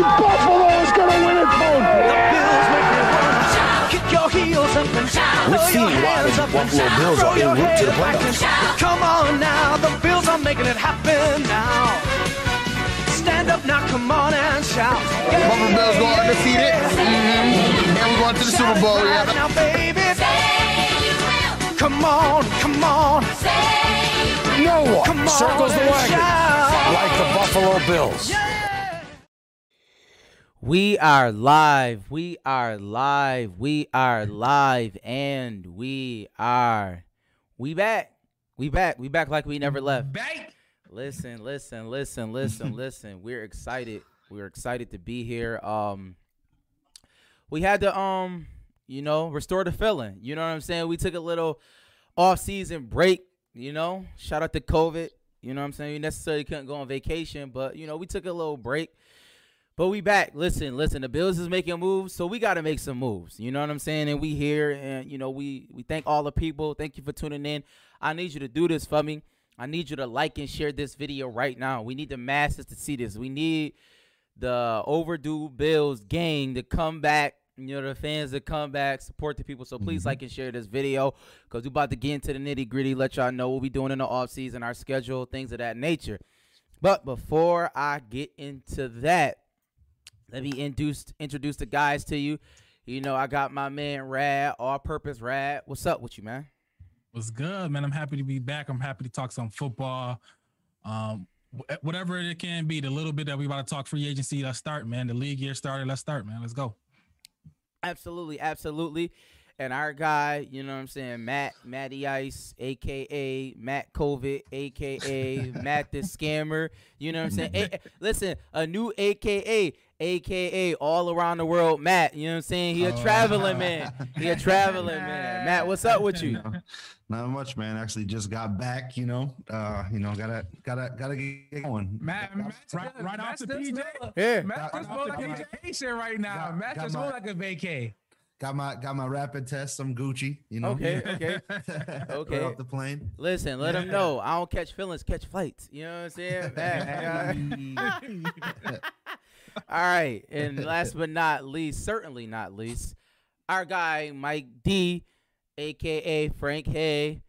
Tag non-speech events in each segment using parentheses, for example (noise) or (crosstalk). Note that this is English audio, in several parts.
believe Buffalo is going to win it, folks. Kick your heels up and shout. We've seen why the Buffalo Bills are en route to the playoffs. Come on now, the Bills are making it happen now. Stand up now, come on and shout. Buffalo Bills go undefeated. Mm-hmm. And we're going to the Super Bowl, yeah. Now, baby. Come on, come on. No one circles the wagon like the Buffalo Bills. We are live. We are live. We are live. And we are. We back. We back. We back like we never left. Back. Listen, listen, listen, listen, listen. We're excited. We're excited to be here. Um we had to um, you know, restore the feeling. You know what I'm saying? We took a little off-season break, you know. Shout out to COVID. You know what I'm saying? We necessarily couldn't go on vacation, but you know, we took a little break. But we back. Listen, listen. The Bills is making moves, so we got to make some moves. You know what I'm saying? And we here, and you know we we thank all the people. Thank you for tuning in. I need you to do this for me. I need you to like and share this video right now. We need the masses to see this. We need the overdue Bills gang to come back. You know the fans to come back, support the people. So please mm-hmm. like and share this video because we about to get into the nitty gritty. Let y'all know what we doing in the off season, our schedule, things of that nature. But before I get into that, let me introduce introduce the guys to you. You know, I got my man Rad, all purpose Rad. What's up with you, man? What's good, man? I'm happy to be back. I'm happy to talk some football. Um, whatever it can be, the little bit that we about to talk free agency, let's start, man. The league year started. Let's start, man. Let's go. Absolutely, absolutely. And our guy, you know what I'm saying, Matt, Matty Ice, aka Matt COVID, aka (laughs) Matt the Scammer. You know what I'm saying? A- (laughs) listen, a new AKA, AKA all around the world, Matt. You know what I'm saying? He a Oh. traveling man. He a traveling (laughs) man. Matt, what's up with you? know, not much, man. Actually, just got back. You know, uh, you know, gotta, gotta, gotta get going. Matt, Matt right, right off the PJ. Yeah. Matt Got- just more like a got- vacation right now. got- Matt got just my- more like a vacay. Got my, got my rapid test. Some Gucci. You know. Okay, (laughs) okay. okay. Okay. off the plane. Listen, let him know. I don't catch feelings, catch flights. You know what I'm saying? (laughs) Matt, all right. And last but not least, certainly not least, our guy Mike D, aka Frank Hay.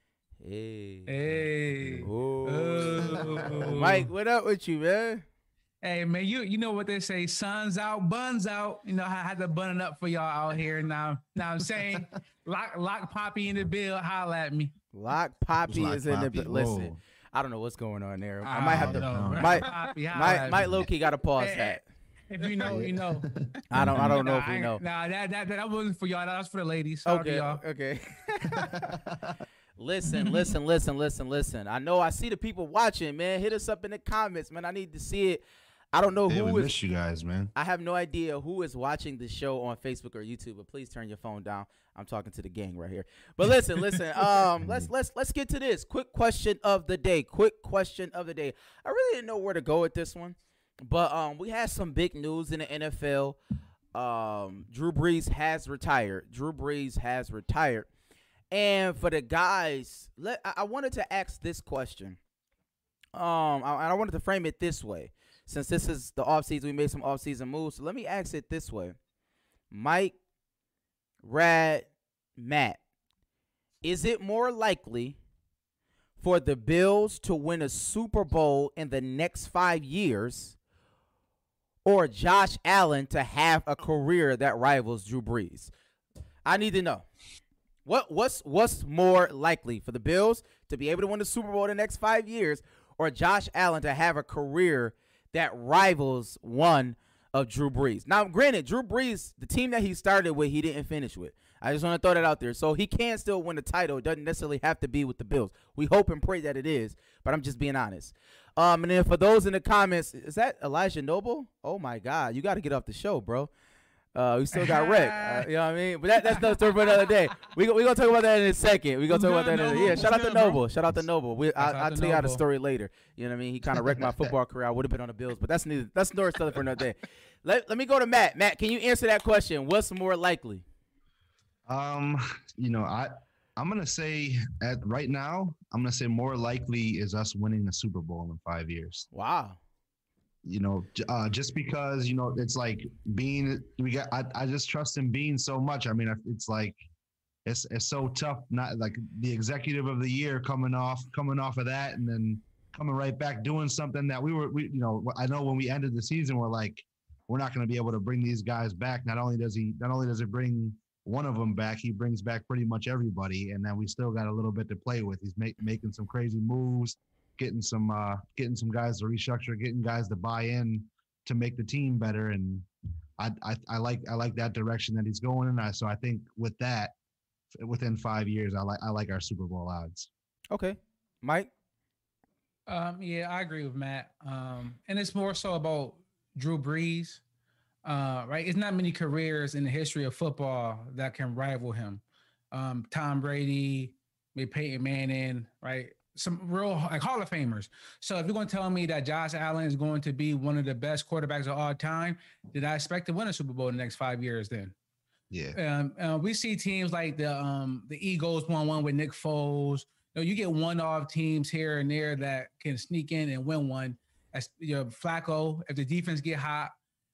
Hey. Hey. Ooh. Oh. (laughs) Mike, what up with you, man? Hey man, you you know what they say, sun's out, buns out. You know, I had to bun it up for y'all out here. Now, now I'm saying, (laughs) lock lock Poppy in the bill, holla at me. Lock Poppy Lock is in the Poppy. listen. Whoa. I don't know what's going on there. I might have to. don't know. Might, Poppy, might, might low key got to pause Hey, that. If you know, you know. (laughs) I don't. I don't know Nah, if we know. Nah, that, that that wasn't for y'all. That was for the ladies. Sorry, Okay. y'all. Okay. (laughs) (laughs) listen, listen, listen, listen, listen. I know I see the people watching, man. Hit us up in the comments, man. I need to see it. I don't know Hey, who we is. miss you guys, man. I have no idea who is watching the show on Facebook or YouTube, but please turn your phone down. I'm talking to the gang right here. But listen, listen. Um, let's let's let's get to this. Quick question of the day. Quick question of the day. I really didn't know where to go with this one, but um, we had some big news in the NFL. Um, Drew Brees has retired. Drew Brees has retired, and for the guys, let I, wanted to ask this question. Um, I, I wanted to frame it this way since this is the offseason, we made some offseason moves. So let me ask it this way. Mike, Rad, Matt, is it more likely for the Bills to win a Super Bowl in the next five years or Josh Allen to have a career that rivals Drew Brees? I need to know. What what's what's more likely for the Bills to be able to win the Super Bowl in the next five years, or Josh Allen to have a career that rivals one of Drew Brees? Now, granted, Drew Brees, the team that he started with, he didn't finish with. I just want to throw that out there. So he can still win the title. It doesn't necessarily have to be with the Bills. We hope and pray that it is, but I'm just being honest. Um, and then for those in the comments, is that Elijah Noble? Oh my God, you got to get off the show, bro. Uh, we still got Rick. Uh, you know what I mean? But that, that's no story for another day. (laughs) We we gonna talk about that in a second. We gonna talk about that. In a, yeah, What's shout out to? Noble. Shout out to Noble. We, I, out I'll tell you how the story later. You know what I mean? He kind of wrecked my football career. I would have been on the Bills, but that's neither, that's no story for another day. Let, let me go to Matt. Matt, can you answer that question? What's more likely? Um, you know, I I'm gonna say at right now, I'm gonna say more likely is us winning the Super Bowl in five years. Wow. you know, uh, just because you know it's like Beane we got. I, I just trust in Beane so much. I mean, it's like it's it's so tough. Not like the executive of the year coming off coming off of that, and then coming right back doing something that we were. We you know I know when we ended the season, we're like we're not going to be able to bring these guys back. Not only does he not only does it bring one of them back, he brings back pretty much everybody, and then we still got a little bit to play with. He's make, making some crazy moves getting some uh, getting some guys to restructure, getting guys to buy in to make the team better. And I, I, I like I like that direction that he's going in. I, so I think with that, within five years, I like I like our Super Bowl odds. Okay, Mike. Um, yeah, I agree with Matt. Um, and it's more so about Drew Brees. Uh, right? It's not many careers in the history of football that can rival him. Um, Tom Brady, maybe Peyton Manning, right? some real like Hall of Famers. So if you're going to tell me that Josh Allen is going to be one of the best quarterbacks of all time, did I expect to win a Super Bowl in the next five years? Then, yeah. Um, uh, we see teams like the um the Eagles one one with Nick Foles. You know, you get one off teams here and there that can sneak in and win one. As you know, Flacco, if the defense get hot,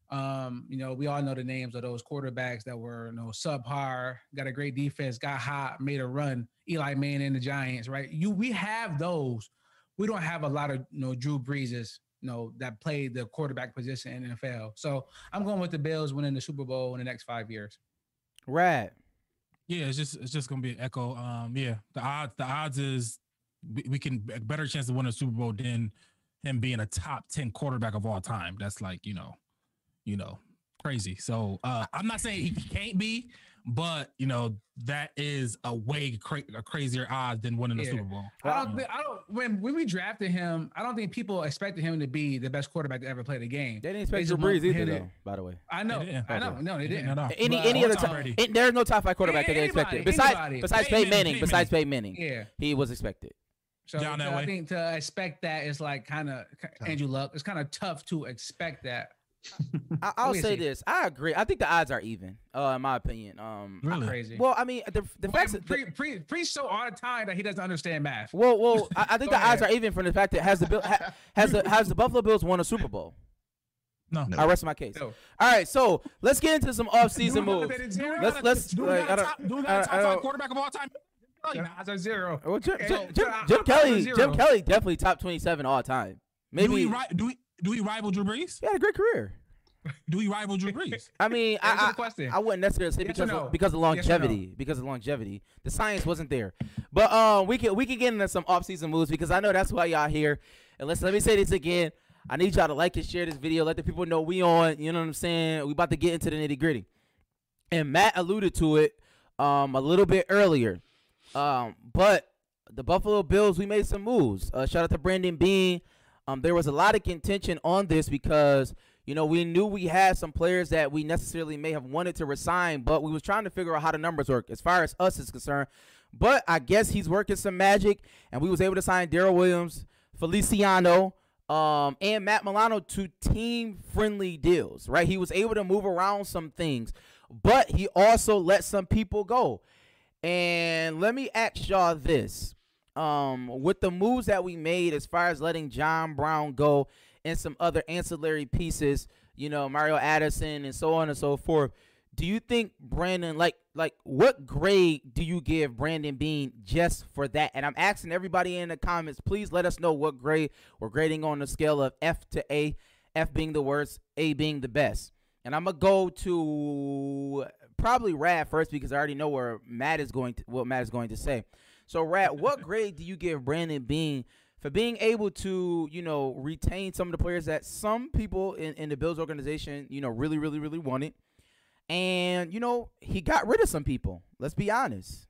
um, you know, we all know the names of those quarterbacks that were, you know, subpar, got a great defense, got hot, made a run. Eli Manning, and the Giants, right? You, we have those. We don't have a lot of, you know, Drew Breeses, you know, that played the quarterback position in NFL. So I'm going with the Bills winning the Super Bowl in the next five years. Right. Yeah, it's just it's just gonna be an echo. Um, yeah, the odds the odds is we, we can a better chance to win a Super Bowl than him being a top ten quarterback of all time. That's like you know you know, crazy. So uh, I'm not saying he can't be, but you know that is a way cra- a crazier odds than winning the Super Bowl. I don't. Think, I don't. When when we drafted him, I don't think people expected him to be the best quarterback to ever play the game. They didn't expect Drew Brees either, though. By the way, I know. I know. No, they didn't. Any any other time, there's no top five quarterback that they expected besides besides Peyton Manning. Besides Peyton Manning, yeah, he was expected. So, so I think to expect that is like kind of Andrew Luck. It's kind of tough to expect that. I, will say this. I agree. I think the odds are even. Uh, in my opinion. Um, really crazy. Well, I mean, the the fact that pre, pre, pre so all the time that he doesn't understand math. Well, well, I, I (laughs) think the ahead. odds are even from the fact that has the ha, has the has the Buffalo Bills won a Super Bowl. No. I rest my case. No. All right, so let's get into some off-season moves. Let's let's. Do we got a top five quarterback of all time? Odds are zero. Well, Jim, Jim, Jim, Jim Kelly, Jim Kelly, definitely top twenty-seven all time. Maybe do we, do we do we rival Drew Brees? He had a great career. Do we rival Drew Brees? (laughs) I mean, I, I, I, wouldn't necessarily say yes because no? of, because of longevity. Yes no? Because of longevity, the science wasn't there. But um, we can we can get into some off-season moves because I know that's why y'all here. And let's let me say this again. I need y'all to like and share this video. Let the people know we on. You know what I'm saying? We about to get into the nitty gritty. And Matt alluded to it um a little bit earlier. Um, but the Buffalo Bills, we made some moves. Uh, shout out to Brandon Beane. Um, there was a lot of contention on this because you know, we knew we had some players that we necessarily may have wanted to resign, but we was trying to figure out how the numbers work as far as us is concerned. But I guess he's working some magic, and we was able to sign Daryl Williams, Feliciano, um, and Matt Milano to team-friendly deals. Right? He was able to move around some things, but he also let some people go. And let me ask y'all this: um, with the moves that we made as far as letting John Brown go and some other ancillary pieces, you know, Mario Addison and so on and so forth. Do you think Brandon like like what grade do you give Brandon Beane just for that? And I'm asking everybody in the comments, please let us know what grade we're grading on the scale of F to A, F being the worst, A being the best. And I'm gonna go to probably Rad first because I already know where Matt is going to what Matt is going to say. So Rad, what grade do you give Brandon Beane for being able to, you know, retain some of the players that some people in, in the Bills organization, you know, really, really, really wanted. And, you know, he got rid of some people. Let's be honest.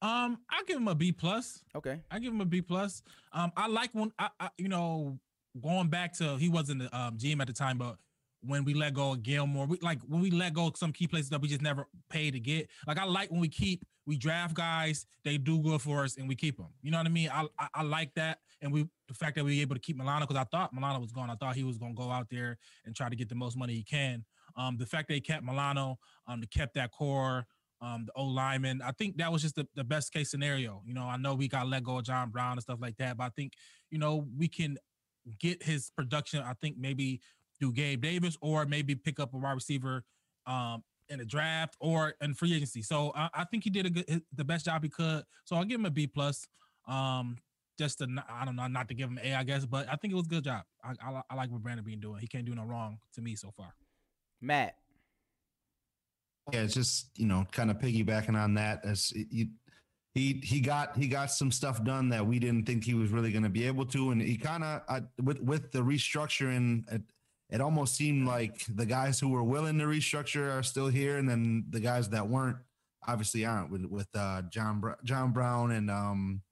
Um, I give him a B plus. Okay. I give him a B plus. Um, I like when I, I you know, going back to he wasn't the um, GM at the time, but when we let go of Gilmore, we like when we let go of some key places that we just never paid to get. Like I like when we keep we draft guys, they do good for us, and we keep them. You know what I mean? I I, I like that, and we the fact that we were able to keep Milano because I thought Milano was gone. I thought he was going to go out there and try to get the most money he can. Um, the fact they kept Milano, um, they kept that core, um, the old lineman. I think that was just the, the best case scenario. You know, I know we got let go of John Brown and stuff like that, but I think you know we can get his production. I think maybe do Gabe Davis or maybe pick up a wide receiver um, in a draft or in free agency. So I, I think he did a good, the best job he could. So I'll give him a B plus. Um, just to I don't know, not to give him A, I guess, but I think it was a good job. I, I, I like what Brandon Beane doing. He can't do no wrong to me so far. Matt. Yeah, it's just you know kind of piggybacking on that as you, he he got he got some stuff done that we didn't think he was really going to be able to, and he kind of uh, with with the restructuring. It, it almost seemed like the guys who were willing to restructure are still here, and then the guys that weren't obviously aren't. With with uh, John John Brown and um,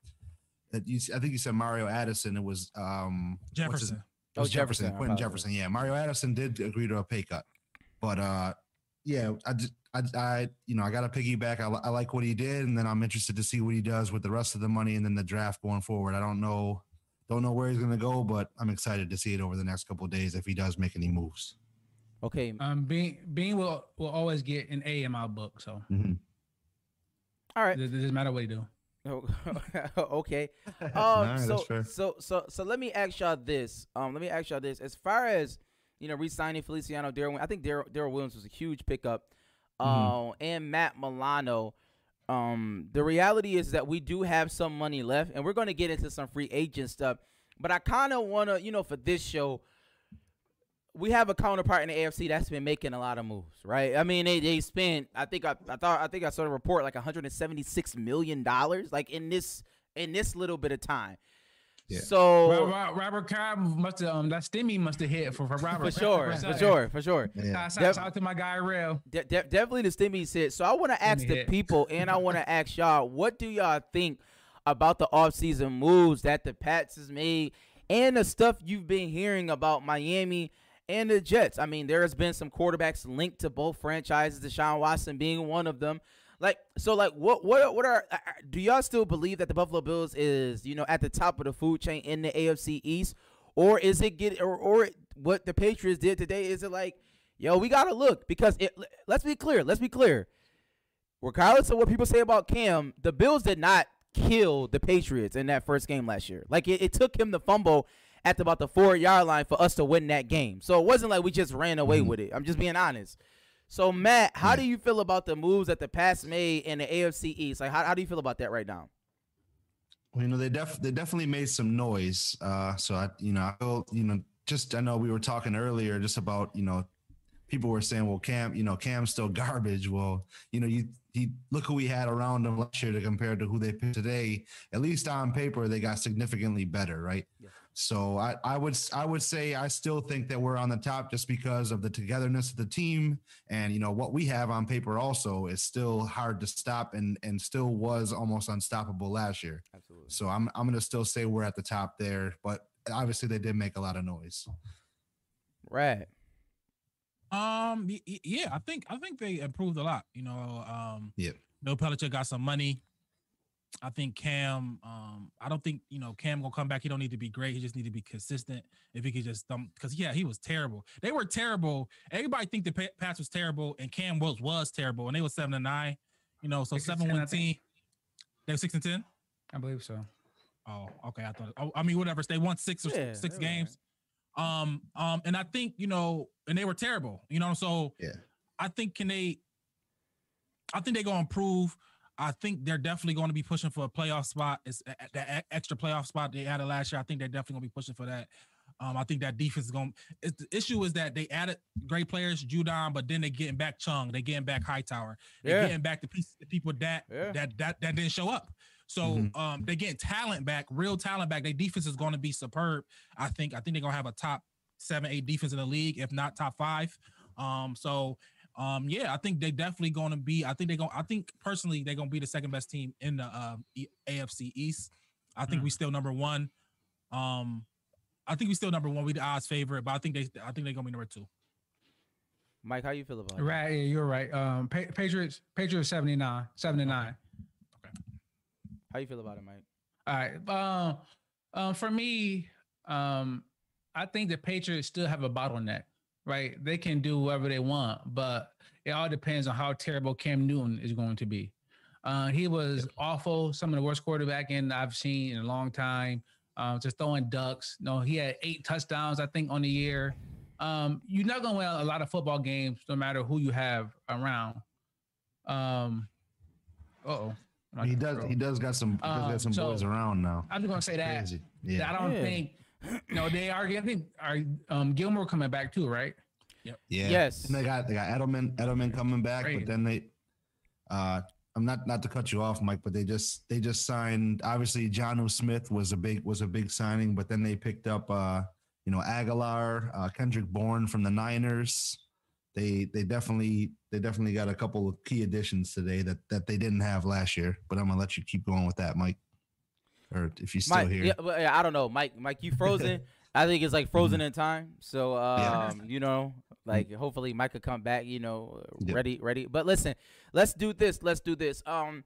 you, I think you said Mario Addison. It was um Jefferson. It was oh, Jefferson, Jefferson Quentin Jefferson. Yeah, Mario Addison did agree to a pay cut, but uh, yeah, I just I, I, you know, I got to piggyback. I, I like what he did, and then I'm interested to see what he does with the rest of the money and then the draft going forward. I don't know, don't know where he's going to go, but I'm excited to see it over the next couple days if he does make any moves. Okay. Um, Beane Beane will will always get an A in my book. So. Mm-hmm. All right. It, doesn't matter what he do. (laughs) okay. (laughs) Um. so so so so let me ask y'all this. Um. Let me ask y'all this. As far as you know, re-signing Feliciano Daryl, I think Daryl Williams was a huge pickup mm-hmm. uh, and Matt Milano. Um, the reality is that we do have some money left, and we're going to get into some free agent stuff. But I kind of want to, you know, for this show, we have a counterpart in the AFC that's been making a lot of moves, right? I mean, they, they spent, I think I, I thought I think I saw a report like 176 million dollars, like in this in this little bit of time. Yeah. So Robert, Robert Cobb must have um that stimmy must have hit for, for Robert for sure, for sure, for sure. Yeah. Shout, out to my guy Real. De- de- definitely the stimmy hit. So I want to ask the hit. people and I want to ask y'all, what do y'all think about the offseason moves that the Pats has made and the stuff you've been hearing about Miami and the Jets? I mean, there has been some quarterbacks linked to both franchises, Deshaun Watson being one of them. Like so, like what what what are uh, uh, do y'all still believe that the Buffalo Bills is you know at the top of the food chain in the AFC East, or is it get or or what the Patriots did today? Is it like yo we gotta look because it? Let's be clear. Let's be clear. Regardless of what people say about Cam, the Bills did not kill the Patriots in that first game last year. Like it, it took him the fumble at about the four yard line for us to win that game. So it wasn't like we just ran away mm-hmm. with it. I'm just being honest. So Matt, how do you feel about the moves that the Pats made in the AFC East? Like, how, how do you feel about that right now? Well, you know, they def they definitely made some noise. Uh, so I, you know, I feel, you know, just I know we were talking earlier just about, you know, people were saying, well, Cam, you know, Cam's still (laughs) garbage. Well, you know, you he look who we had around him last year to compare to who they picked today. At least on paper, they got significantly better, right? Yeah. So I, I would I would say I still think that we're on the top just because of the togetherness of the team and you know what we have on paper also is still hard to stop and and still was almost unstoppable last year. Absolutely. So I'm I'm gonna still say we're at the top there, but obviously they did make a lot of noise. Right. Um. Yeah, I think I think they improved a lot. You know. Um. Yeah. Bill Belichick got some money. I think Cam. Um, I don't think you know Cam gonna come back. He don't need to be great. He just need to be consistent. If he could just because yeah, he was terrible. They were terrible. Everybody think the Pats was terrible, and Cam was was terrible, and they were seven and nine. You know, so seven six seven one team. They were six and ten. I believe so. Oh, okay. I thought. Oh, I mean, whatever. They won six or yeah, six games. Right. Um, um, and I think you know, and they were terrible. You know, so yeah. I think can they. I think they're gonna improve. I think they're definitely going to be pushing for a playoff spot. It's that extra playoff spot they added last year. I think they're definitely going to be pushing for that. Um, I think that defense is going. to The issue is that they added great players, Judon, but then they're getting back Chung, they're getting back Hightower, they yeah. getting back the, piece, the people that yeah. that that that didn't show up. So mm-hmm. um, they getting talent back, real talent back. Their defense is going to be superb. I think. I think they're going to have a top seven, eight defense in the league, if not top five. Um, so um, yeah, I think they're definitely going to be. I think they're going. I think personally they're going to be the second best team in the uh, AFC East. I think mm. we still number one. Um, I think we still number one. We the odds favorite, but I think they. I think they're going to be number two. Mike, how you feel about it? Right, yeah, you're right. Um, pa- Patriots, Patriots 79, 79. Okay. How you feel about it, Mike? All right. Um, um, for me, um, I think the Patriots still have a bottleneck right? They can do whatever they want, but it all depends on how terrible Cam Newton is going to be. Uh, he was awful, some of the worst quarterback in I've seen in a long time. uh, just throwing ducks. No, he had eight touchdowns, I think, on the year. Um, you're not going to win a lot of football games, no matter who you have around. Um, oh, he does. He does got some. He does Um, got some so- boys around now. I'm just going to say that. Crazy. that Yeah. I don't Yeah. think. (clears throat) No, they are. I think are um Gilmore coming back too, right? Yep. Yeah. Yes. And they got they got Edelman Edelman coming back, Great. but then they uh I'm not not to cut you off, Mike, but they just they just signed obviously Jonnu Smith was a big was a big signing, but then they picked up uh you know Agholor, uh Kendrick Bourne from the Niners. They they definitely they definitely got a couple of key additions today that that they didn't have last year. But I'm gonna let you keep going with that, Mike. Or if you're still Mike, here. yeah, yeah, I don't know, Mike. Mike, you frozen. (laughs) I think it's like frozen in time. So, um, you know, like hopefully Mike could come back. You know, Yep. ready, ready. But listen, let's do this. Let's do this. Um,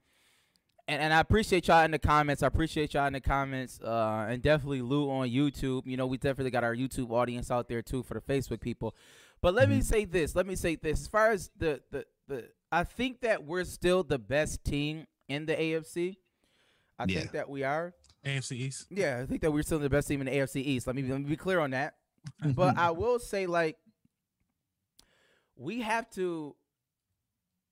and, and I appreciate y'all in the comments. I appreciate y'all in the comments. Uh, and definitely Lou on YouTube. You know, we definitely got our YouTube audience out there too for the Facebook people. But let me say this. Let me say this. As far as the the the, I think that we're still the best team in the AFC. I Yeah. think that we are. AFC East. Yeah, I think that we're still the best team in the AFC East. Let me let me be clear on that. but mm-hmm. I will say, like, we have to.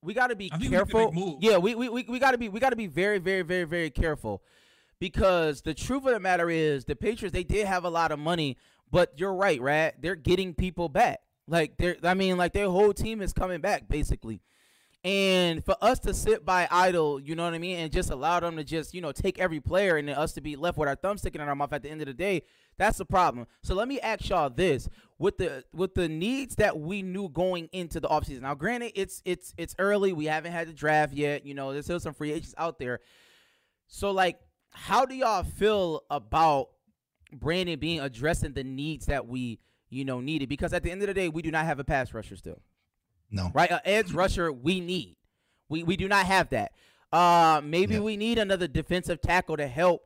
We got to be I think we can careful. make moves. Yeah, we we we, we got to be we got to be very very very very careful, because the truth of the matter is the Patriots they did have a lot of money, but you're right, Rad. They're getting people back. Like they're I mean like their whole team is coming back basically. And for us to sit by idle, you know what I mean, and just allow them to just, you know, take every player and then us to be left with our thumb sticking in our mouth at the end of the day, that's the problem. So let me ask y'all this. With the with the needs that we knew going into the offseason. Now, granted, it's it's it's early. We haven't had the draft yet. You know, there's still some free agents out there. So like, how do y'all feel about Brandon Beane addressing the needs that we, you know, needed? Because at the end of the day, we do not have a pass rusher still No. right? An edge rusher we need. We we do not have that. Uh, maybe Yeah. we need another defensive tackle to help.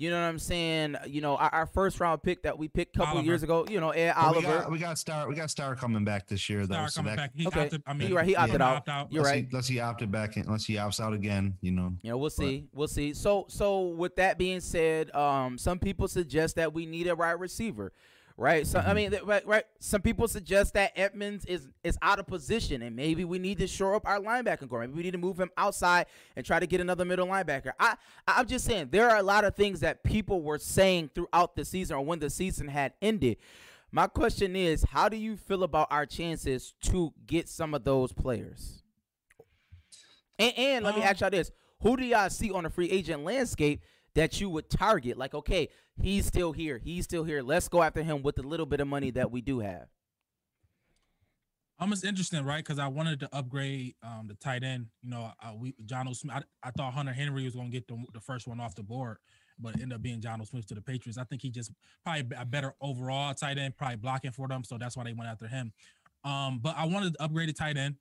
You know what I'm saying? You know, our, our first round pick that we picked a couple Oliver. years ago. You know, Ed But we Oliver. got we got Star we got Star coming back this year though. Star so coming that- back. He Okay. opted, I mean, You're right, he opted gonna out. opt out. You're unless right. He, unless he opted back in, unless he opts out again, you know. You know, we'll see. We'll see. So, so with that being said, um, some people suggest that we need a wide receiver, right? So, I mean, right, right. Some people suggest that Edmunds is is out of position, and maybe we need to shore up our linebacking core. Maybe we need to move him outside and try to get another middle linebacker. I, I'm just saying there are a lot of things that people were saying throughout the season or when the season had ended. My question is, how do you feel about our chances to get some of those players? And, and let me Um, ask y'all this: Who do y'all see on the free agent landscape that you would target? Like, okay, he's still here. He's still here. Let's go after him with the little bit of money that we do have. Um, it's interesting, right? Because I wanted to upgrade um the tight end. You know, uh, we Jonnu Smith. I, I thought Hunter Henry was going to get the, the first one off the board, but it ended up being Jonnu Smith to the Patriots. I think he just probably a better overall tight end, probably blocking for them, so that's why they went after him. Um, but I wanted to upgrade the tight end.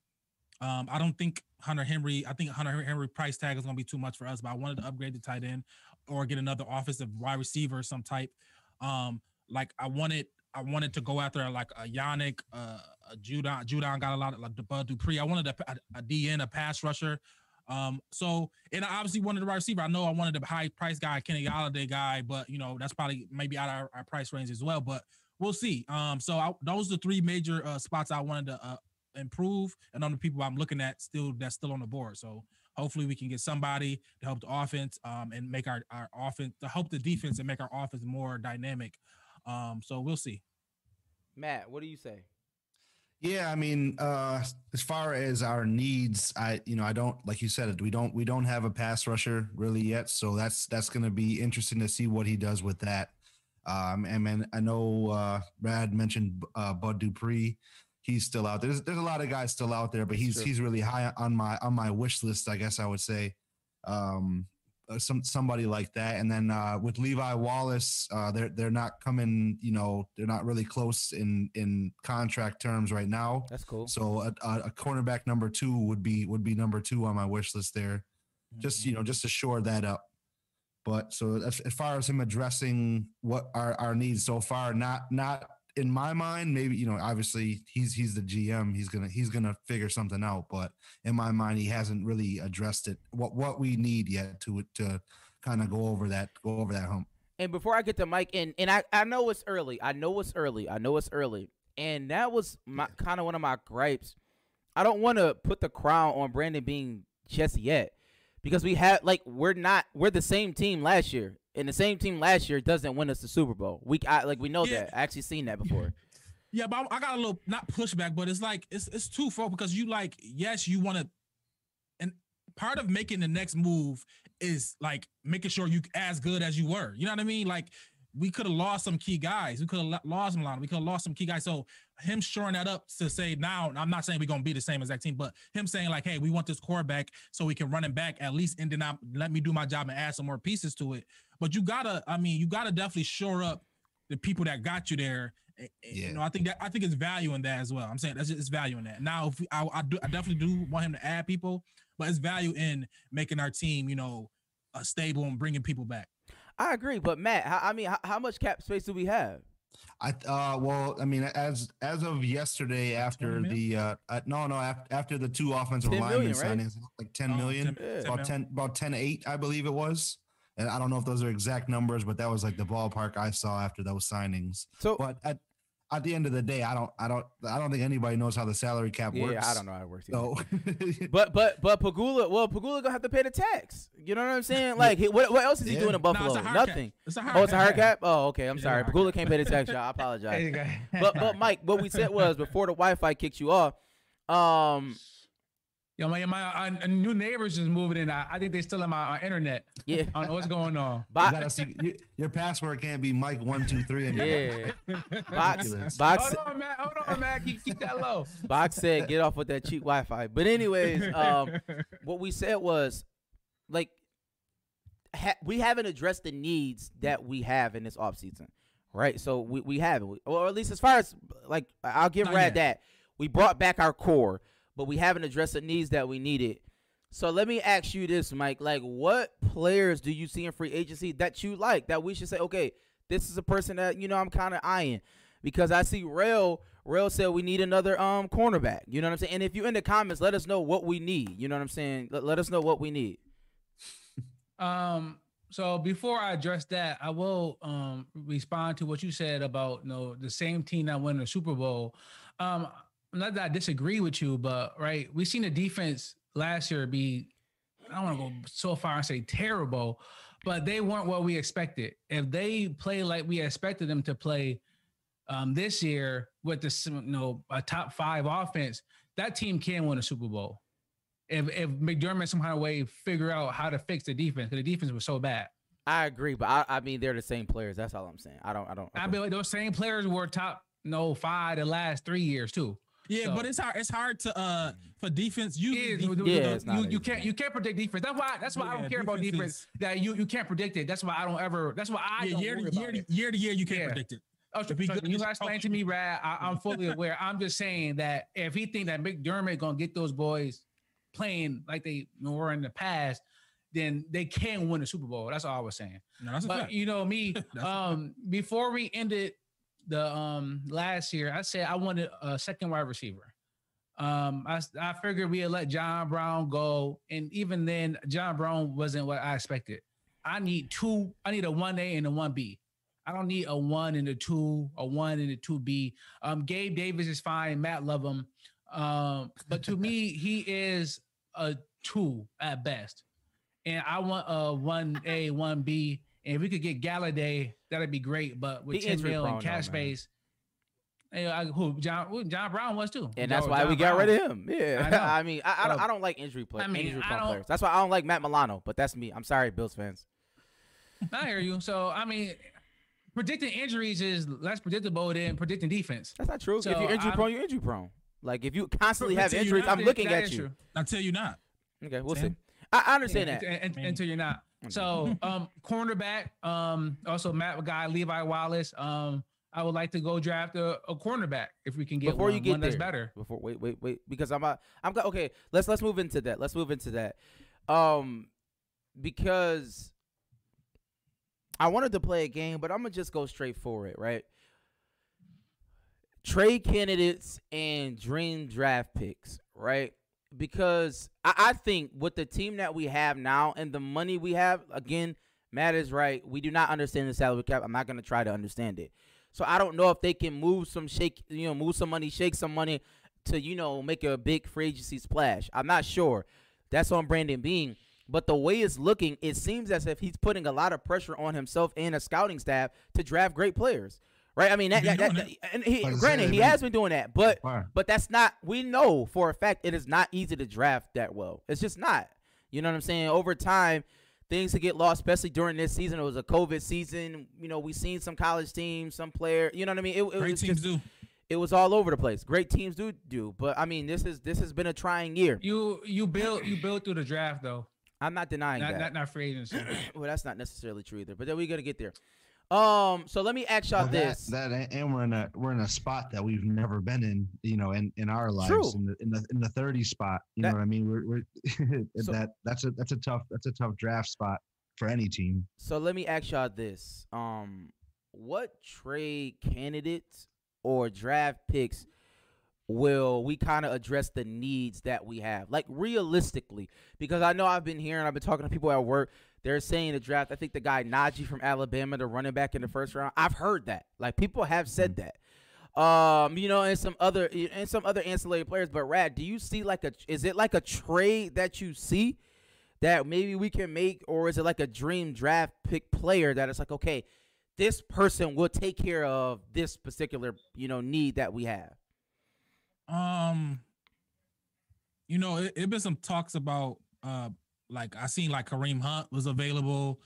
Um, I don't think Hunter Henry. I think Hunter Henry price tag is going to be too much for us, but I wanted to upgrade the tight end or get another offensive wide receiver of some type. Um, like I wanted, I wanted to go after like a Yannick, uh, a Judon. Judon got a lot of like the Bud Dupree. I wanted a, a, a DN, a pass rusher. Um, so and I obviously wanted the wide receiver. I know I wanted the high price guy, Kenny Golladay guy, but you know that's probably maybe out of our, our price range as well. But we'll see. Um, so I, those are the three major uh, spots I wanted to uh, improve, and on the people I'm looking at still that's still on the board. So hopefully we can get somebody to help the offense um, and make our our offense to help the defense and make our offense more dynamic. Um, so we'll see. Matt, what do you say? Yeah, I mean, uh, as far as our needs, I you know I don't like you said it. we don't we don't have a pass rusher really yet, so that's that's going to be interesting to see what he does with that. Um, and man, I know uh, Brad mentioned uh, Bud Dupree. He's still out there. There's, there's a lot of guys still out there, but he's true. he's really high on my on my wish list. I guess I would say. Um, uh, some somebody like that, and then uh, with Levi Wallace, uh, they're they're not coming. You know, they're not really close in in contract terms right now. That's cool. So a, a, a cornerback number two would be would be number two on my wish list there. Just you know, just to shore that up. But so as, as far as him addressing what our, our needs so far, not not in my mind, maybe you know, obviously he's he's the GM, he's gonna he's gonna figure something out. But in my mind, he hasn't really addressed it what what we need yet to to kind of go over that go over that hump. And before I get to Mike, and and I I know it's early. I know it's early. I know it's early. And that was my kind of one of my gripes. I don't want to put the crown on Brandon Beane just yet because we have like we're not we're the same team last year, and the same team last year doesn't win us the Super Bowl. We I, like we know Yeah. that. I actually seen that before. (laughs) Yeah, but I, got a little not pushback, but it's like it's it's twofold because you like yes, you want to, and part of making the next move is like making sure you as good as you were. You know what I mean? Like we could have lost some key guys. We could have lost Milano. We could have lost some key guys. So him shoring that up to say now, I'm not saying we're gonna be the same exact team, but him saying like, hey, we want this quarterback so we can run him back at least, and then I, let me do my job and add some more pieces to it. But you gotta, I mean, you gotta definitely shore up the people that got you there. Yeah. You know, I think that I think it's value in that as well. I'm saying that's just, it's value in that. Now, if we, I, I do, I definitely do want him to add people, but it's value in making our team, you know, uh, stable and bringing people back. I agree, but Matt, how, I mean, how, how much cap space do we have? I uh well, I mean, as as of yesterday, after the uh, uh no no after, after the two offensive 10 lineman right? signings, like ten Oh, million, 10 Yeah. about ten about 10 8, I believe it was. And I don't know if those are exact numbers, but that was like the ballpark I saw after those signings. So But at at the end of the day, I don't I don't I don't think anybody knows how the salary cap works. yeah, works. I don't know how it works. either. So (laughs) But but but Pegula, well, Pegula gonna have to pay the tax. You know what I'm saying? Like, he, what what else is he Yeah. doing in No, Buffalo? it's a hard cap. Nothing. It's a Oh, it's a hard cap. Oh, okay. I'm Yeah, sorry. Pegula cap. can't pay the tax. y'all. I (laughs) apologize. But but Mike, what we said was before the Wi-Fi kicked you off. Um, Yo, my, my uh, new neighbors just moving in. I, I think they still in my uh, internet. yeah, I don't know what's going on. you Bo- gotta see, you, your password can't be Mike one two three. And yeah. Box Ridiculous. box Hold on, man. Hold on, man. Keep, keep that low. box said get off with that cheap Wi-Fi. But anyways, (laughs) um, what we said was like ha- we haven't addressed the needs that we have in this offseason. Right? So we, we haven't. Or at least as far as like I'll give Not Rad yet. that. We brought back our core, but we haven't addressed the needs that we needed. So let me ask you this, Mike. Like what players do you see in free agency that you like that we should say, okay, this is a person that, you know, I'm kind of eyeing. Because I see Rail Rail said we need another um cornerback. You know what I'm saying? And if you're in the comments, let us know what we need. You know what I'm saying? Let, let us know what we need. (laughs) Um, so before I address that, I will um respond to what you said about you know the same team that won the Super Bowl. Um, not that I disagree with you, but right, we seen the defense last year be I don't want to go so far and say terrible, but they weren't what we expected. If they play like we expected them to play um, this year with the you know a top five offense, that team can win a Super Bowl. If if McDermott some kind of way figure out how to fix the defense, because the defense was so bad. I agree, but I, I mean they're the same players. That's all I'm saying. I don't I don't I mean, those same players were top no five the last three years too. Yeah, So- but it's hard. It's hard to uh for defense. You Yeah, you, Yeah, you- you, you can't you can't predict defense. That's why that's why I don't care about defense defense. is- That you you can't predict it. That's why I don't ever. That's why I yeah, don't year worry to about year, it. to, year to year, you can't Yeah. predict it. Oh, To so you just guys explain to me, Rad. I, I'm fully (laughs) aware. I'm just saying that if he think that McDermott gonna get those boys playing like they were in the past, then they can win the Super Bowl. That's all I was saying. No, that's a But fact. you know me, (laughs) That's a fact. um, before we ended the um last year, I said I wanted a second wide receiver. Um, I I figured we'd let John Brown go, and even then, John Brown wasn't what I expected. I need two. I need a one A and a one B. I don't need a one and a two, a one and a two B. Um, Gabe Davis is fine. Matt love him. Um, but to me, (laughs) he is a two at best. And I want a one A, one B. And if we could get Golladay, that'd be great. But with He 10 injury mil prone and cash man. space, hey, I, who John who, John Brown was too. and that's Joe- why we got Brown. rid of him. Yeah, I. (laughs) I, mean, I, I, don't, I don't like injury play, I mean, injury I don't- players. That's why I don't like Matt Milano. But that's me. I'm sorry, Bills fans. I hear you. So I mean, predicting injuries is less predictable than predicting defense. That's not true. So, if you're injury I'm- prone, you're injury prone. Like if you constantly have injuries, not, I'm looking at you. true. Until you not. Okay, we'll see. Sam? I, I understand Yeah, that. and- and- until you're not. So, um, cornerback, um, also Matt guy Levi Wallace. Um, I would like to go draft a, a cornerback if we can get Before one, you get one that's better. Before wait, wait, wait, because I'm about, I'm okay. Let's let's move into that. Let's move into that. Um, because I wanted to play a game, but I'm gonna just go straight for it, right? Trade candidates and dream draft picks, right? Because I, I think with the team that we have now and the money we have, again, Matt is right. We do not understand the salary cap. I'm not gonna try to understand it. So I don't know if they can move some shake, you know, move some money, shake some money to, you know, make a big free agency splash. I'm not sure. That's on Brandon Beane. But the way it's looking, it seems as if he's putting a lot of pressure on himself and a scouting staff to draft great players. Right? I mean, that, that, that- and he, granted, he has been doing that, but Fine. but that's not. We know for a fact it is not easy to draft that well. It's just not. You know what I'm saying? Over time, things to get lost, especially during this season. It was a COVID season. You know, we seen some college teams, some player. You know what I mean? It, it Great was teams just, do. it was all over the place. Great teams do do, but I mean, this is this has been a trying year. You you build you build through the draft though, I'm not denying not that. not, not free agency. (clears throat) well, that's not necessarily true either. But then we gotta get there. Um, so let me ask y'all Well, this. That, that and we're in a we're in a spot that we've never been in, you know, in, in our lives True. in the in the in the 30 spot. You That- know what I mean? We're, we're (laughs) So- that that's a that's a tough that's a tough draft spot for any team. So let me ask y'all this: Um, what trade candidates or draft picks will we kind of address the needs that we have, like realistically? Because I know I've been hearing, I've been talking to people at work. They're saying the draft. I think the guy Najee from Alabama, the running back in the first round. I've heard that. Like people have said that. Um, you know, and some other and some other ancillary players. But Rad, do you see like a? Is it like a trade that you see? that maybe we can make, or is it like a dream draft pick player that it's like, okay, this person will take care of this particular, you know, need that we have? Um, you know, it, it been some talks about uh like I seen like Kareem Hunt was available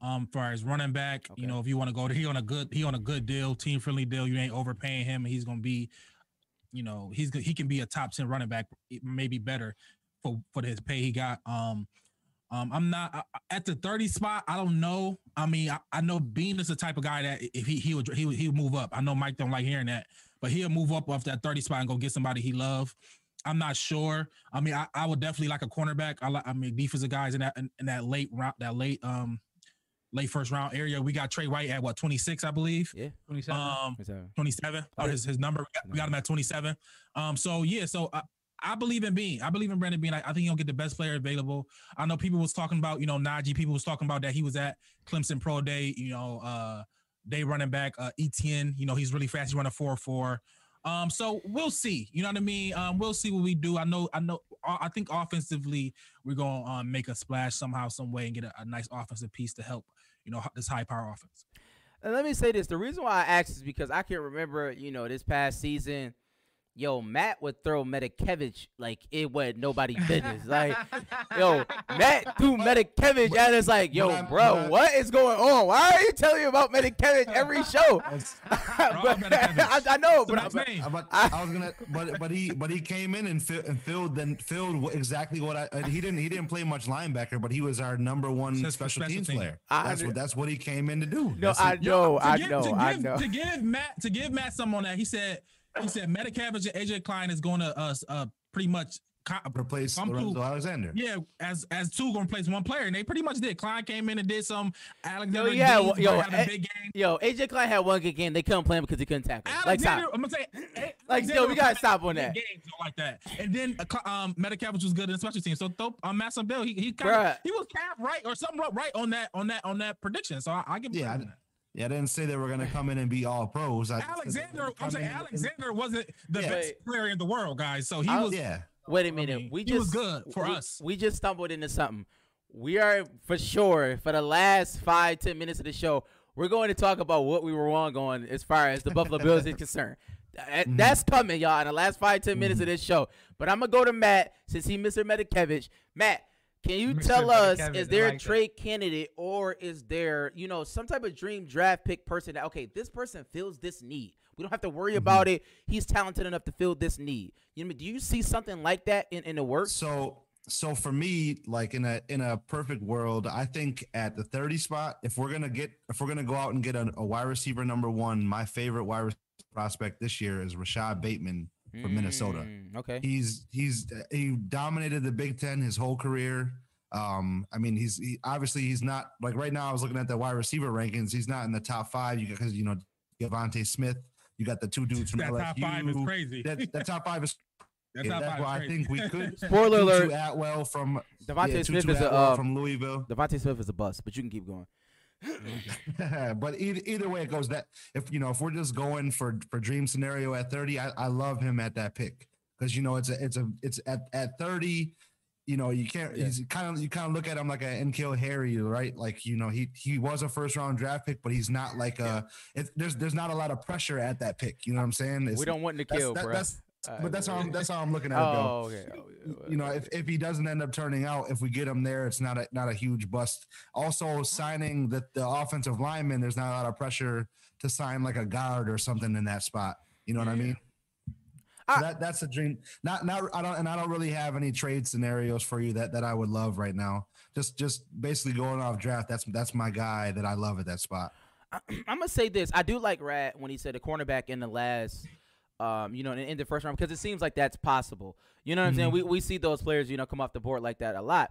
um for his running back. Okay. You know, if you want to go to he on a good he on a good deal, team friendly deal, you ain't overpaying him and he's gonna be, you know, he's he can be a top 10 running back, maybe better for for his pay he got. Um um, I'm not I- at the 30 spot. I don't know. I mean, I, I know Beane is the type of guy that if he he would he would, he would move up. I know Mike don't like hearing that, but he'll move up off that 30 spot and go get somebody he love. I'm not sure. I mean, I, I would definitely like a cornerback. I like. I mean, defensive guys in that in, in that late round, that late um late first round area. We got Trey White at what 26, I believe. Yeah. 27. Um, What's that? 27. Oh, his, his number. We got, we got him at 27. Um, so yeah, so I, I believe in Beane. I believe in Brandon Beane. I, I think he'll get the best player available. I know people was talking about, you know, Najee. People was talking about that he was at Clemson Pro Day. You know, uh, day running back uh, Etienne. You know, he's really fast. He's running four four. Um, so we'll see. You know what I mean? Um, we'll see what we do. I know. I know. I I think offensively, we're gonna um, make a splash somehow, some way, and get a, a nice offensive piece to help. You know, this high power offense. And let me say this: the reason why I asked is because I can't remember, you know, this past season, yo, Matt would throw Matakevich like it was nobody business. like, yo, Matt threw Matakevich, and it's like, yo, But I'm- bro, but I- what is going on? Why are you telling me about Matakevich every show? (laughs) (laughs) but, (laughs) I, I know, It's but, but. But I was gonna, but but he but he came in and, fill, and filled then filled exactly what I uh, he didn't he didn't play much linebacker, but he was our number one special, special teams team. player. That's under- what that's what he came in to do. no, That's I it. know, to I give- know, to I give, know. To give Matt to give Matt some on that, he said he said Matakevich and AJ Klein is going to uh, uh pretty much co- replace Some Lorenzo two- Alexander. yeah as as two going to replace one player, and they pretty much did. Klein came in and did some. Alexander, yeah, Dean well, yo, had a eh, big game. Yo, AJ Klein had one good game. They couldn't play him because he couldn't tackle. Like, Alexander, stop. I'm gonna say, Like, yo, we gotta stop on that. Games don't like that, and then uh, Cl- um, Matakevich was good in the special team. So, th- um, Matt Bill, he he kind of he was kind of right or something right on that on that on that prediction. So I, I give him Yeah, credit I- Yeah, I didn't say they were gonna come in and be all pros. I, Alexander, I'm saying in and- Alexander wasn't the Yeah. best player in the world, guys. So he I- was. Yeah, Wait a minute. mean, we he just was good for we- us. We just stumbled into something. We are for sure for the last five ten minutes of the show. We're going to talk about what we were wrong on as far as the Buffalo Bills is (laughs) concerned. That- Mm-hmm. That's coming, y'all, in the last five ten minutes of this show. But I'm gonna go to Matt since he Mr. Matakevich. Matt, can you Mr. tell us Matakevich, is there a like that. trade candidate or is there you know some type of dream draft pick person that okay this person fills this need. We don't have to worry mm-hmm. about it. He's talented enough to fill this need. You know, do you see something like that in, in the works? So so for me, like in a in a perfect world, I think at the 30 spot, if we're gonna get if we're gonna go out and get a, a wide receiver number one, my favorite wide receiver prospect this year is Rashod Bateman from Minnesota. Mm, Okay. He's he's he dominated the Big Ten his whole career. Um, I mean, he's he, obviously he's not like right now. I was looking at the wide receiver rankings. He's not in the top five. You because you know DeVonta Smith. You got the two dudes from That LSU. top five is crazy. That, that top five is (laughs) That's Yeah, not that's bad, why I think we could. Spoiler Tutu alert: Atwell from DeVonta yeah, Smith is a Atwell uh, from Louisville. DeVonta Smith is a bust, but you can keep going. (laughs) but either, either way it goes, that if you know if we're just going for for dream scenario at 30, I, I love him at that pick because you know it's a it's a it's at at 30. You know, you can't. Yeah. He's kind of you kind of look at him like an Kill Harry, right? Like you know, he he was a first round draft pick, but he's not like a. It, there's there's not a lot of pressure at that pick. You know what I'm saying? It's- we don't want to that's- kill, that- bro. that's- Uh, but that's how I'm, that's how I'm looking at it. Though Oh, okay. Oh, yeah, you know, if, if he doesn't end up turning out, if we get him there, it's not a not a huge bust. Also, signing the, the offensive lineman, there's not a lot of pressure to sign like a guard or something in that spot. You know what I mean? So that that's a dream. Not not I don't and I don't really have any trade scenarios for you that that I would love right now. Just just basically going off draft. That's that's my guy that I love at that spot. (clears throat) I'm gonna say this. I do like Rad when he said a cornerback in the last, um, you know, in, in the first round because it seems like that's possible. You know what I'm saying? We we see those players, you know, come off the board like that a lot.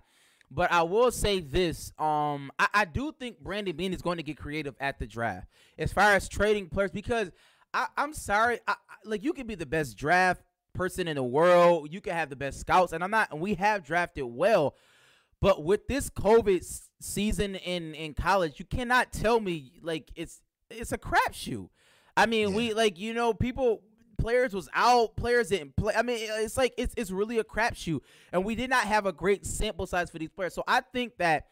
But I will say this: um, I, I do think Brandon Beane is going to get creative at the draft as far as trading players because I, I'm sorry, I, I- like you can be the best draft person in the world, you can have the best scouts, and I'm not. And we have drafted well, but with this COVID season in in college, you cannot tell me like it's it's a crapshoot. I mean, we like you know people players was out, players didn't play. I mean, it's like it's it's really a crapshoot, and we did not have a great sample size for these players. So I think that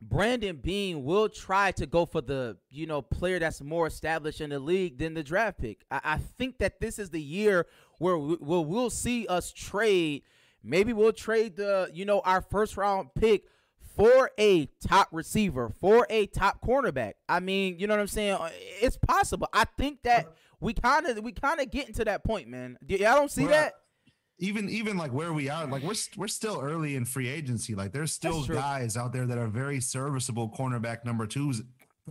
Brandon Beane will try to go for the you know player that's more established in the league than the draft pick. I, I think that this is the year where we, where we'll see us trade. Maybe we'll trade the you know our first round pick for a top receiver, for a top cornerback. I mean, you know what I'm saying? It's possible. I think that we kind of we kind of getting to that point, man. Y'all don't see We're that? at- even even like where we are, like we're st- we're still early in free agency. Like there's still guys out there that are very serviceable cornerback number twos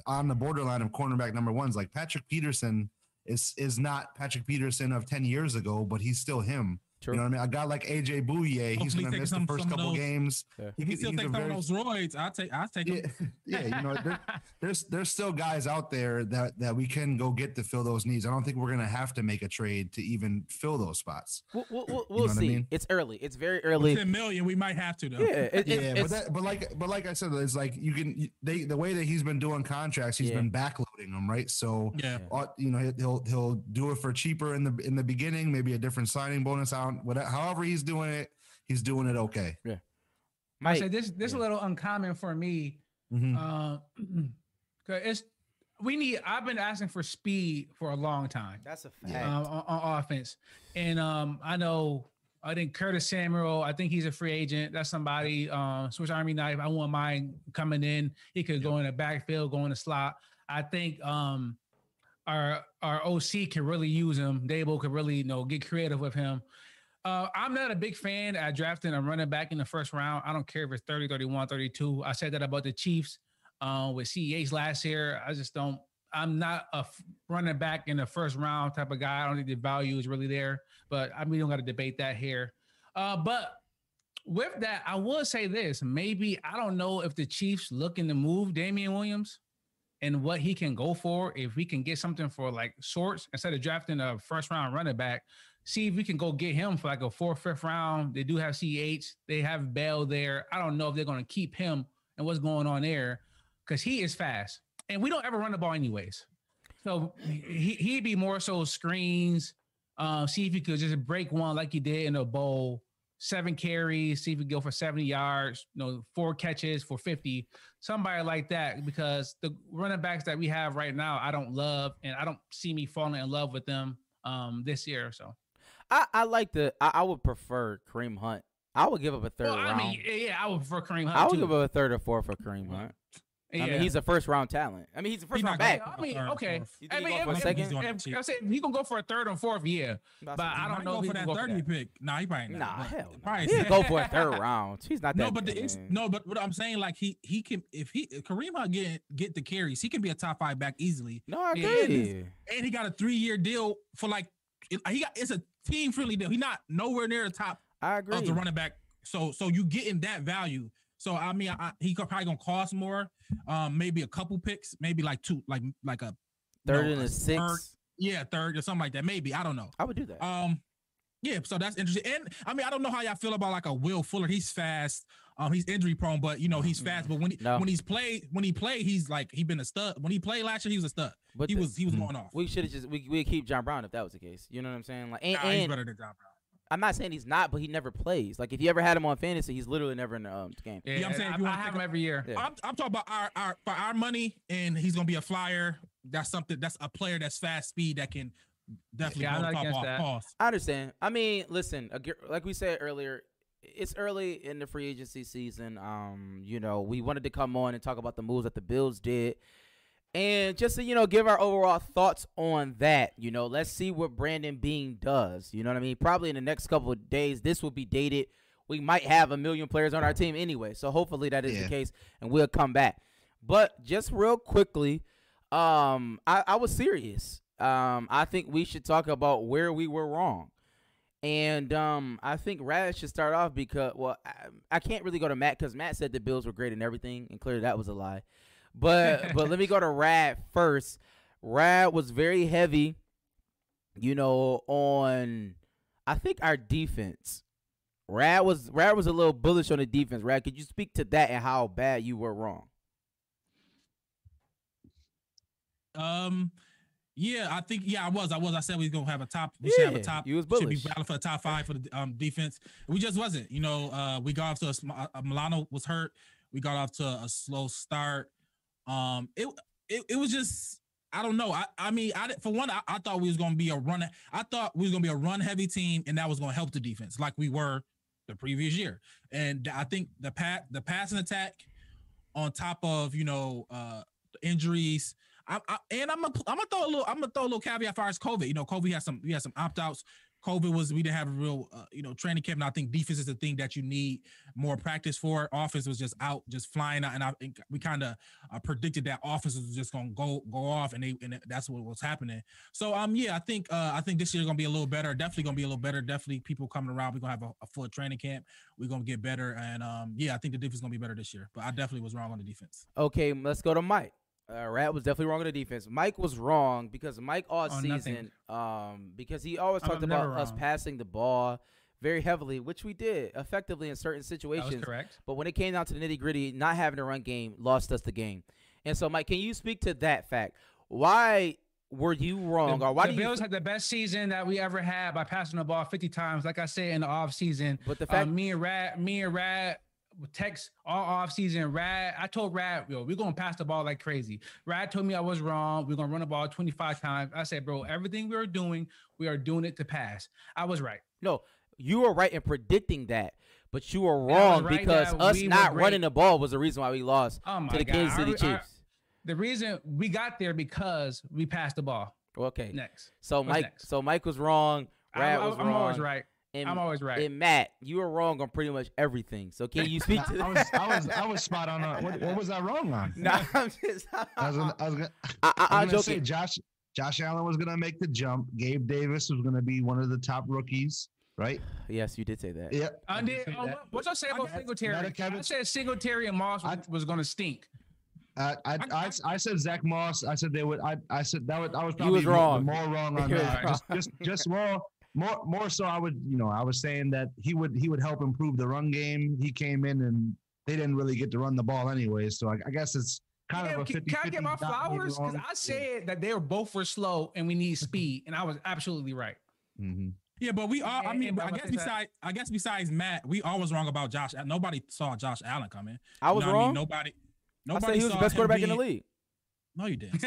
on the borderline of cornerback number ones. Like Patrick Peterson is is not Patrick Peterson of ten years ago, but he's still him. True. You know what I mean? I got like AJ Bouye, he's gonna take miss the first couple those- games. Yeah. He He- still he's take a some of those roids, I'll take I'll take Yeah, him. (laughs) yeah, you know, there, (laughs) there's there's still guys out there that that we can go get to fill those needs. I don't think we're gonna have to make a trade to even fill those spots. We'll, we'll, we'll, know we'll what I see. mean? It's early. It's very early. Ten million, we might have to though. Yeah, it, it, yeah, but that, but like, but like I said, it's like you can they the way that he's been doing contracts, he's Yeah. been backloading them, right? So, Yeah. uh, you know, he'll he'll do it for cheaper in the in the beginning, maybe a different signing bonus out, whatever. However, he's doing it, he's doing it okay. Yeah. I said this this is a little uncommon for me. Mhm. Um, (clears throat) cause it's we need. I've been asking for speed for a long time. that's a fact. um, on, on offense. And um, I know I think Curtis Samuel. I think he's a free agent. That's somebody. Um, Swiss Army knife. I wouldn't mind coming in. He could go in the backfield, go in the slot. I think um, our our OC can really use him. Daboll could really you know get creative with him. Uh, I'm not a big fan at drafting a running back in the first round. I don't care if it's 30, 31, 32. I said that about the Chiefs uh, with CEH last year. I just don't. I'm not a f- running back in the first round type of guy. I don't think the value is really there. But I mean, we don't got to debate that here. Uh, but with that, I will say this: maybe I don't know if the Chiefs looking to move Damien Williams and what he can go for. If we can get something for like sorts instead of drafting a first round running back, see if we can go get him for like a fourth, fifth round. They do have CH. They have Bell there. I don't know if they're going to keep him and what's going on there because he is fast and we don't ever run the ball anyways. So he he'd be more so screens. Uh, see if he could just break one like he did in a bowl. Seven carries, see if he could go for 70 yards, you know, four catches for 50, somebody like that. Because the running backs that we have right now, I don't love, and I don't see me falling in love with them um this year. So I, I like the. I, I would prefer Kareem Hunt. I would give up a third well, I round. mean, yeah, yeah, I would prefer Kareem Hunt I would too. give up a third or fourth for Kareem Hunt. yeah. I mean, he's a first round talent. I mean, he's a first He round back. I mean, okay. I mean, going for if, second? He's if. I said he gonna go for a third and fourth, yeah. That's But I don't know go if he for can that go for thirty pick. Nah, he probably not. Nah, hell no. probably He'll go for a (laughs) third round. He's not that. No, but the, it's no, but what I'm saying, like he he can if he if Kareem Hunt get get the carries, he can be a top five back easily, No, I agree. and he got a three year deal for like he got it's a team friendly deal. He's not nowhere near the top I agree. of the running back. So so you getting that value. So I mean, I, he could probably gonna cost more. Um, maybe a couple picks, maybe like two, like like a Third no, and a a six. third. yeah third or something like that. Maybe I don't know. I would do that. Um, Yeah, so that's interesting. And I mean, I don't know how y'all feel about like a Will Fuller. He's fast. Um, he's injury prone, but you know he's fast. But when he No. when he's played when he played, he's like he been a stud. When he played last year, he was a stud. But he the- was he was going off. We should have just we we keep John Brown if that was the case. You know what I'm saying? Like, and, Nah, he's better than John Brown. I'm not saying he's not, but he never plays. Like, if you ever had him on fantasy, he's literally never in the um, game. Yeah, I'm saying if you I wanna have him a- every year. Yeah. I'm, I'm talking about our, our for our money, and he's gonna be a flyer. That's something. That's a player that's fast speed that can definitely Yeah, I'm not against off. that. Pause. I understand. I mean, listen, like we said earlier, it's early in the free agency season. Um, you know, we wanted to come on and talk about the moves that the Bills did. And just to, you know, give our overall thoughts on that, you know, let's see what Brandon Beane does. You know what I mean? Probably in the next couple of days, this will be dated. We might have a million players on our team anyway. So hopefully that is Yeah. the case and we'll come back. But just real quickly, um, I, I was serious. Um, I think we should talk about where we were wrong. And um, I think Rad should start off because, well, I, I can't really go to Matt because Matt said the Bills were great and everything, and clearly that was a lie. But but let me go to (laughs) Rad first. Rad was very heavy, you know, on I think our defense. Rad was Rad was a little bullish on the defense. Rad, could you speak to that and how bad you were wrong? Um, yeah, I think yeah, I was. I was. I said we was gonna have a top. We should have a top. you was Should be bullish. battling for the top five for the um defense. We just wasn't. You know, uh, we got off to a, sm- uh, Milano was hurt. We got off to a slow start. Um, it it, it was just. I don't know. I, I mean, I for one, I, I thought we was gonna be a run. I thought we was gonna be a run heavy team, and that was gonna help the defense, like we were the previous year. And I think the pat the passing attack, on top of you know uh the injuries. I, I, and I'm gonna I'm gonna throw a little I'm gonna throw a little caveat as far as COVID. You know, COVID has some we had some opt outs. COVID was we didn't have a real uh, you know training camp. And I think defense is the thing that you need more practice for. Offense was just out, just flying out, and I think we kind of uh, predicted that offense was just gonna go go off, and they and that's what was happening. So um yeah, I think uh, I think this year's gonna be a little better. Definitely gonna be a little better. Definitely people coming around. We're gonna have a, a full training camp. We're gonna get better, and um yeah, I think the defense is gonna be better this year. But I definitely was wrong on the defense. Okay, let's go to Mike. Uh, Rad was definitely wrong on the defense. Mike was wrong because Mike all Oh, season, um, because he always I'm talked about us passing the ball very heavily, which we did effectively in certain situations. correct. But when it came down to the nitty gritty, not having a run game lost us the game. And so, Mike, can you speak to that fact? Why were you wrong, The, or why the do you? Bills had the best season that we ever had by passing the ball 50 times. Like I said in the off season, But the uh, fact- me and Rad, me and would text all off season. Rad, I told Rad, yo, we're gonna pass the ball like crazy. Rad told me I was wrong. We're gonna run the ball 25 times. I said, bro, everything we are doing, we are doing it to pass. I was right. no, you were right in predicting that, but you were wrong right because us we not running the ball was the reason why we lost Oh to the God. Kansas City I- Chiefs. The reason we got there because we passed the ball. Okay, Next. so What's Mike, next? so Mike was wrong. I, Rad was wrong. always right. And, I'm always right. And Matt, you were wrong on pretty much everything. So can you speak to (laughs) I that? was, I was, I was spot on. on- What, what was I wrong on? (laughs) Nah, I'm just. (laughs) I was, gonna, I was gonna, I, I, I I'm was gonna say. Josh, Josh Allen was gonna make the jump. Gabe Davis was gonna be one of the top rookies, right? (sighs) Yes, you did say that. Yeah. I did. say oh, what- What's I say about Matt- Singletary? Matt I said Singletary and Moss was, was going to stink. I, I, I, I said Zach Moss. I said they would. I, I said that would. I was probably was more- wrong. more wrong on You was that. Just, just, just more, more, more so. I would, you know, I was saying that he would, he would help improve the run game. He came in and they didn't really get to run the ball anyway. So I, I guess it's kind Yeah, of a can, 50 can I get my flowers? Because I said that they were both were slow and we need speed, and I was absolutely right. hmm Yeah, but we all. I mean, I guess gonna that- besides, I guess besides Matt, we always wrong about Josh. Nobody saw Josh Allen coming. I was You know what wrong. Nobody. I Nobody said he was the best him quarterback in the league. (laughs) No, you didn't.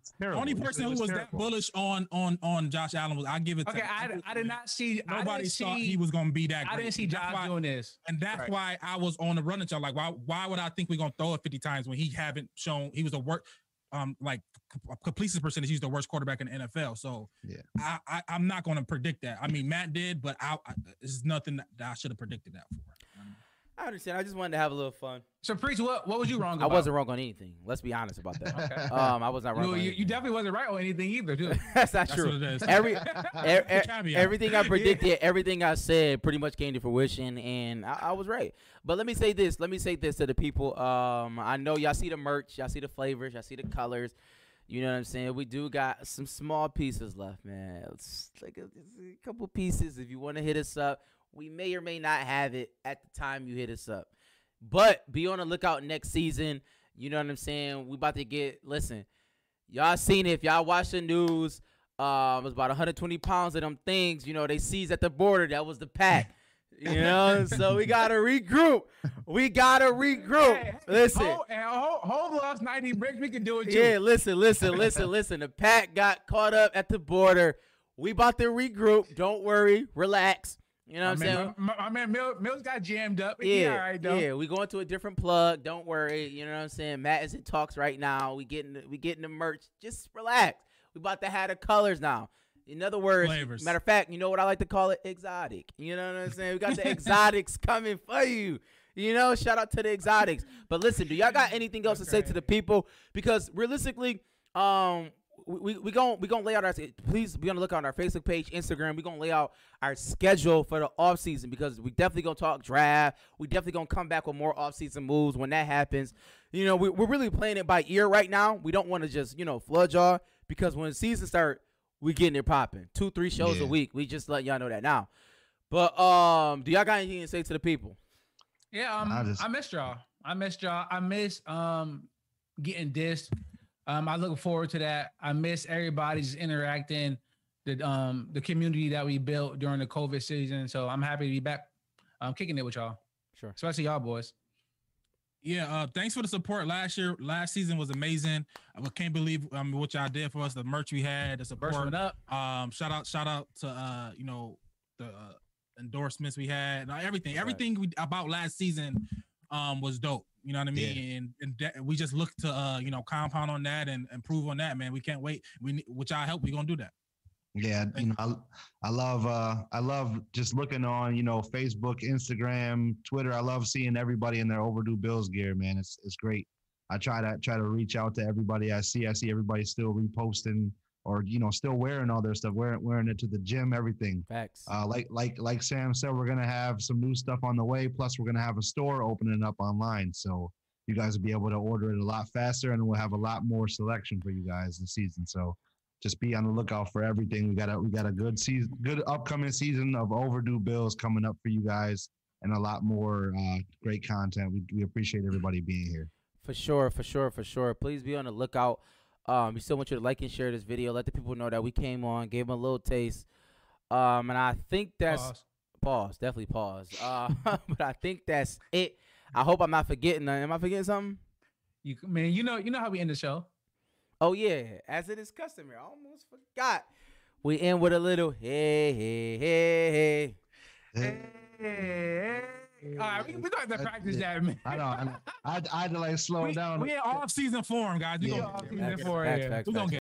It's terrible. Only It person who was that bullish on on on Josh Allen was I give it. Okay, to, I, I did not see. I Nobody didn't thought see, he was gonna be that. Good I didn't see That's Josh why- doing this. And that's Right. why I was on the run running show. Like, why why would I think we're gonna throw it 50 times when he haven't shown he was a work um like c- completion percentage, he's the worst quarterback in the NFL. So Yeah. I, I I'm not gonna predict that. I mean Matt did, but I, I it's nothing that I should have predicted that for. I understand. I just wanted to have a little fun. So, Priest, what what was you wrong I wasn't wrong on anything. Let's be honest about that. (laughs) Okay. (laughs) Um, I was not wrong. You, on you, you definitely wasn't right on anything either, too. (laughs) That's not That's true. what it is. Every, e- e- caveat. everything I predicted, everything I said, pretty much came to fruition, and I, I was right. But let me say this. Let me say this to the people. Um, I know y'all see the merch, y'all see the flavors, y'all see the colors. You know what I'm saying? We do got some small pieces left, man. It's like a, it's a couple pieces. If you want to hit us up, we may or may not have it at the time you hit us up. But be on the lookout next season. You know what I'm saying? We about to get listen. Y'all seen it. If y'all watch the news, um, it was about 120 pounds of them things. You know, they seized at the border. That was the pack. (laughs) You know, so we gotta regroup. We gotta regroup. Hey, hey, Listen. hold, hold, hold lost 90 bricks. We can do it too. Yeah, listen, listen, listen, (laughs) listen. The pack got caught up at the border. We about to regroup. Don't worry. Relax. You know what I'm saying? my, my man Mills, Mills got jammed up. Yeah, all right yeah. We going to a different plug. Don't worry. You know what I'm saying? Matt is in talks right now. We getting the, we getting the merch. Just relax. We about to have the colors now. In other words, Flavors. matter of fact, you know what I like to call it? Exotic. You know what I'm saying? We got the (laughs) exotics coming for you. You know, shout out to the exotics. But listen, do y'all got anything else to say to the people? Because realistically, um, we we going we gonna lay out our please be on the lookout on our Facebook page, Instagram. We gonna lay out our schedule for the off season because we definitely gonna talk draft. We definitely gonna come back with more off season moves when that happens. You know, we, we're really playing it by ear right now. We don't want to just you know flood y'all because when the season start, we getting it popping. Two three shows Yeah. a week. We just let y'all know that now. But um, do y'all got anything to say to the people? Yeah, um, I I, missed y'all. I missed y'all. I miss um getting dissed. Um, I look forward to that. I miss everybody just interacting, the um the community that we built during the COVID season. So I'm happy to be back. I'm kicking it with y'all, Sure. especially y'all boys. Yeah, uh, thanks for the support last year. Last season was amazing. I can't believe I mean, what y'all did for us. The merch we had, the support. one up. Um, shout out, shout out to uh, you know, the uh, endorsements we had, uh, everything, Right. everything we, about last season, um, was dope. You know what I mean? And and that, we just look to uh, you know, compound on that and improve on that, man. We can't wait. We need- with y'all help, we gonna do that. Yeah, you know, I, I love uh I love just looking on, you know, Facebook, Instagram, Twitter. I love seeing everybody in their overdue bills gear, man. It's it's great. I try to try to reach out to everybody I see. I see everybody still reposting or you know, still wearing all their stuff, wearing wearing it to the gym, everything. Facts. Uh, like like like Sam said, we're gonna have some new stuff on the way. Plus, we're gonna have a store opening up online, so you guys will be able to order it a lot faster, and we'll have a lot more selection for you guys this season. So just be on the lookout for everything. We got a we got a good season, good upcoming season of overdue bills coming up for you guys, and a lot more uh, great content. We we appreciate everybody being here. For sure, for sure, for sure. Please be on the lookout. Um, we still want you to like and share this video. Let the people know that we came on, gave them a little taste. Um, and I think that's Pause. pause, definitely pause. Uh, (laughs) but I think that's it. I hope I'm not forgetting. nothing. Am I forgetting something? You man, you know you know how we end the show. Oh yeah, as it is customary. I almost forgot. We end with a little hey hey hey hey. Hey, All right, we, we gonna have to practice that, man. I know. I, know. I, I had to like slow We, down. we in off season form, guys. We Yeah. gonna, Season Facts, four, facts, yeah. facts, we gonna get